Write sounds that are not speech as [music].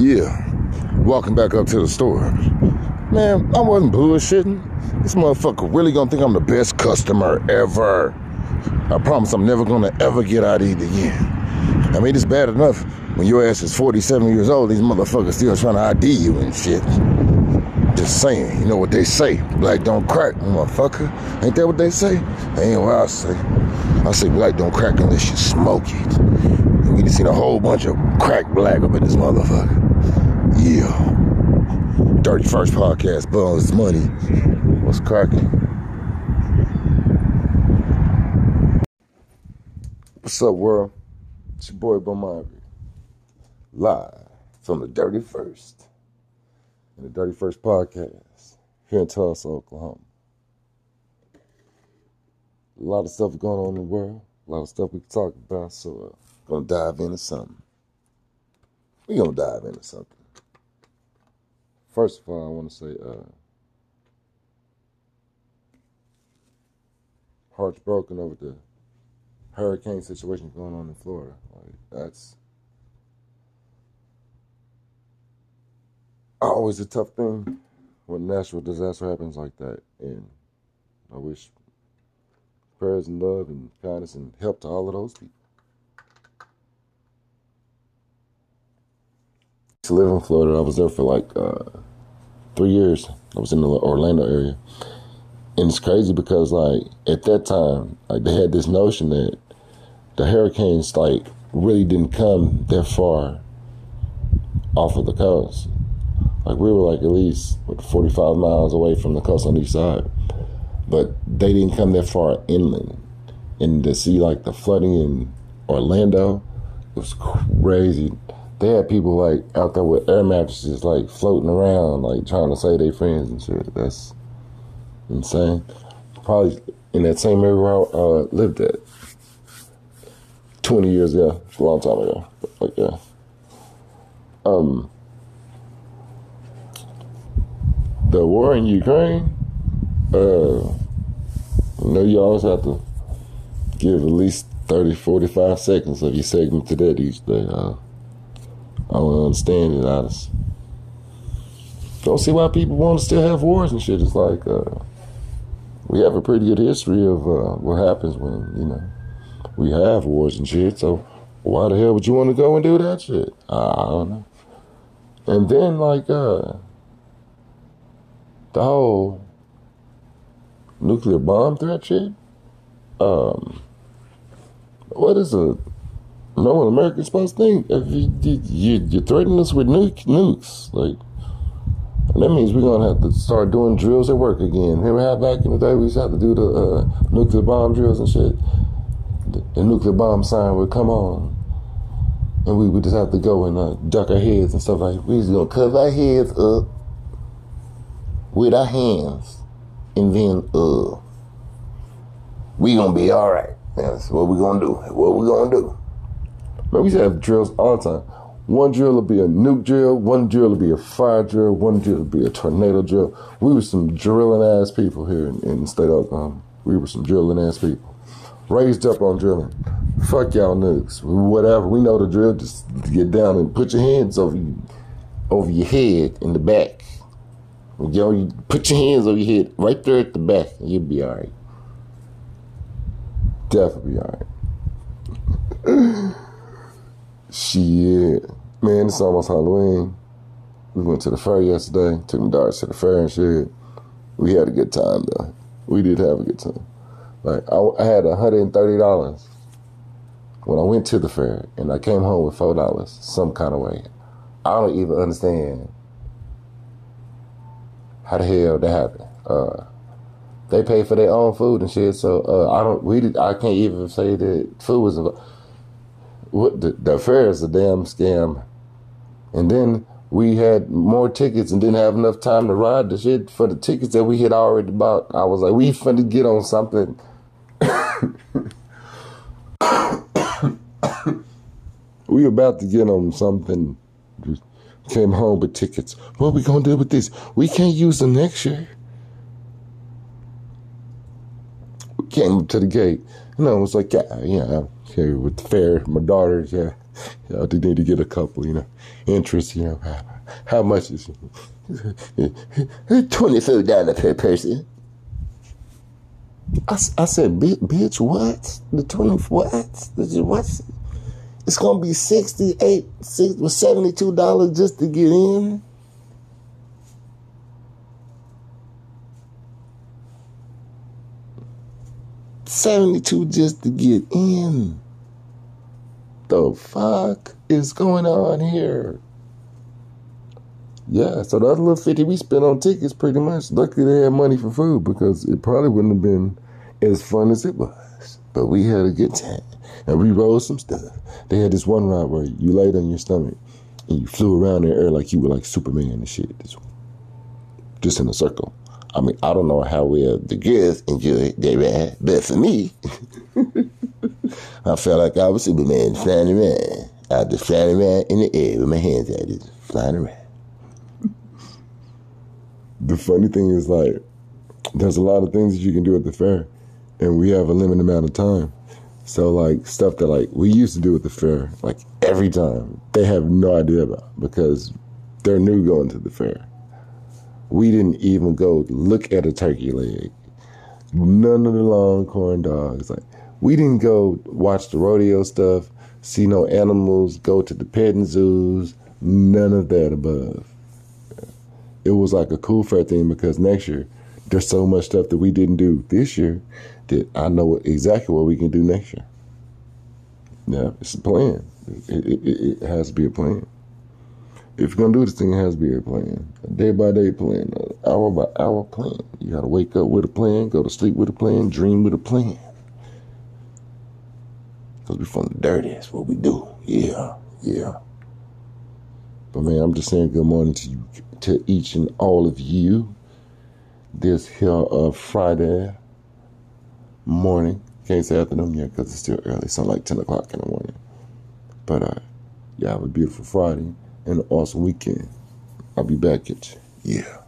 Yeah, walking back up to the store. Man, I wasn't bullshitting. This motherfucker really gonna think I'm the best customer ever. I promise I'm never gonna ever get out of it again. I mean, it's bad enough when your ass is 47 years old, these motherfuckers still trying to ID you and shit. Just saying, you know what they say, black don't crack, motherfucker. Ain't that what they say? Ain't what I say. I say black don't crack unless you smoke it. We just seen a whole bunch of crack black up in this motherfucker. Yeah. Dirty First Podcast, Buzz Money. What's cracking? What's up, world? It's your boy Bomari. Live from the Dirty First. And the Dirty First Podcast here in Tulsa, Oklahoma. A lot of stuff going on in the world. A lot of stuff we can talk about. So, uh, gonna dive into something. we gonna dive into something. First of all, I want to say, uh, hearts broken over the hurricane situation going on in Florida. Like that's always a tough thing when natural disaster happens like that. And I wish prayers and love and kindness and help to all of those people. To live in Florida, I was there for like uh, three years. I was in the Orlando area. And it's crazy because like at that time, like they had this notion that the hurricanes like really didn't come that far off of the coast. Like we were like at least what, 45 miles away from the coast on each side, but they didn't come that far inland. And to see like the flooding in Orlando, it was crazy. They had people like out there with air mattresses like floating around, like trying to save their friends and shit. That's insane. Probably in that same area I uh, lived at 20 years ago. A long time ago. Like, yeah. Um, the war in Ukraine, uh, you know, you always have to give at least 30, 45 seconds of your segment to that each day. Uh, I don't understand it, honestly. Don't see why people want to still have wars and shit. It's like, uh, we have a pretty good history of uh, what happens when, you know, we have wars and shit. So why the hell would you want to go and do that shit? I don't know. And then, like, uh, the whole nuclear bomb threat shit. Um, what is a normal American supposed to think? If you, you, you threaten us with nuke, nukes, like that means we're gonna have to start doing drills at work again. Remember how back in the day we used to have to do the uh, nuclear bomb drills and shit. The, the, nuclear bomb sign would come on, and we would just have to go and uh, duck our heads and stuff like. We just gonna cover our heads up with our hands, and then uh, we gonna be all right. That's what we gonna do. What we gonna do? Man, we used to have drills all the time. One drill will be a nuke drill, one drill will be a fire drill, one drill will be a tornado drill. We were some drilling ass people here in, in state of Oklahoma. We were some drilling ass people. Raised up on drilling. Fuck y'all nukes. Whatever. We know the drill. Just get down and put your hands over you, over your head in the back. Yo, you put your hands over your head right there at the back, and you'll be all right. Definitely all right. [laughs] Shit. Man, it's almost Halloween. We went to the fair yesterday, took my daughters to the fair and shit. We had a good time though. We did have a good time. Like I, I had $130 when I went to the fair and I came home with $4 some kind of way. I don't even understand how the hell that happened. Uh, they pay for their own food and shit, so uh, I don't. We I can't even say that food was. What the, the fair is a damn scam, and then we had more tickets and didn't have enough time to ride the shit for the tickets that we had already bought. I was like, we finna get on something. [coughs] we about to get on something. Just came home with tickets. What we gonna do with this? We can't use them next year. We came to the gate. You know, it was like, yeah, yeah, okay, with the fair, my daughter, yeah. Y'all do need to get a couple, you know, interest, you know. How, how much is [laughs] Twenty-four dollar per person. I, I said, "Bi- bitch, what? The 20, what? The- What? It's going to be 68, six, with $72 just to get in? Seventy-two just to get in. The fuck is going on here? Yeah, so other little fifty we spent on tickets, pretty much. Luckily, they had money for food because it probably wouldn't have been as fun as it was. But we had a good time, and we rode some stuff. They had this one ride where you laid on your stomach and you flew around in the air like you were like Superman and shit, just in a circle. I mean, I don't know how well the girls enjoyed their but for me, [laughs] I felt like I was Superman flying around. I was flying around in the air with my hands out, just flying around. The funny thing is, like, there's a lot of things that you can do at the fair, and we have a limited amount of time. So, like, stuff that, like, we used to do at the fair, like, every time, they have no idea about because they're new going to the fair. We didn't even go look at a turkey leg. None of the longhorn dogs. Like, we didn't go watch the rodeo stuff, see no animals, go to the petting zoos, none of that above it was like a cool fair thing because next year there's so much stuff that we didn't do this year that I know exactly what we can do next year. Yeah, it's a plan. It, it, it, it has to be a plan. If you're gonna do this thing, it has to be a plan, a day by day plan, an hour by hour plan. You gotta wake up with a plan, go to sleep with a plan, dream with a plan. Cause we from the dirty. That's what we do. Yeah, yeah. But man, I'm just saying good morning to you, to each and all of you. This here uh, Friday morning. Can't say afternoon yet because it's still early. It's like 10 o'clock in the morning. But uh, yeah, have a beautiful Friday and an awesome weekend. I'll be back at you. Yeah.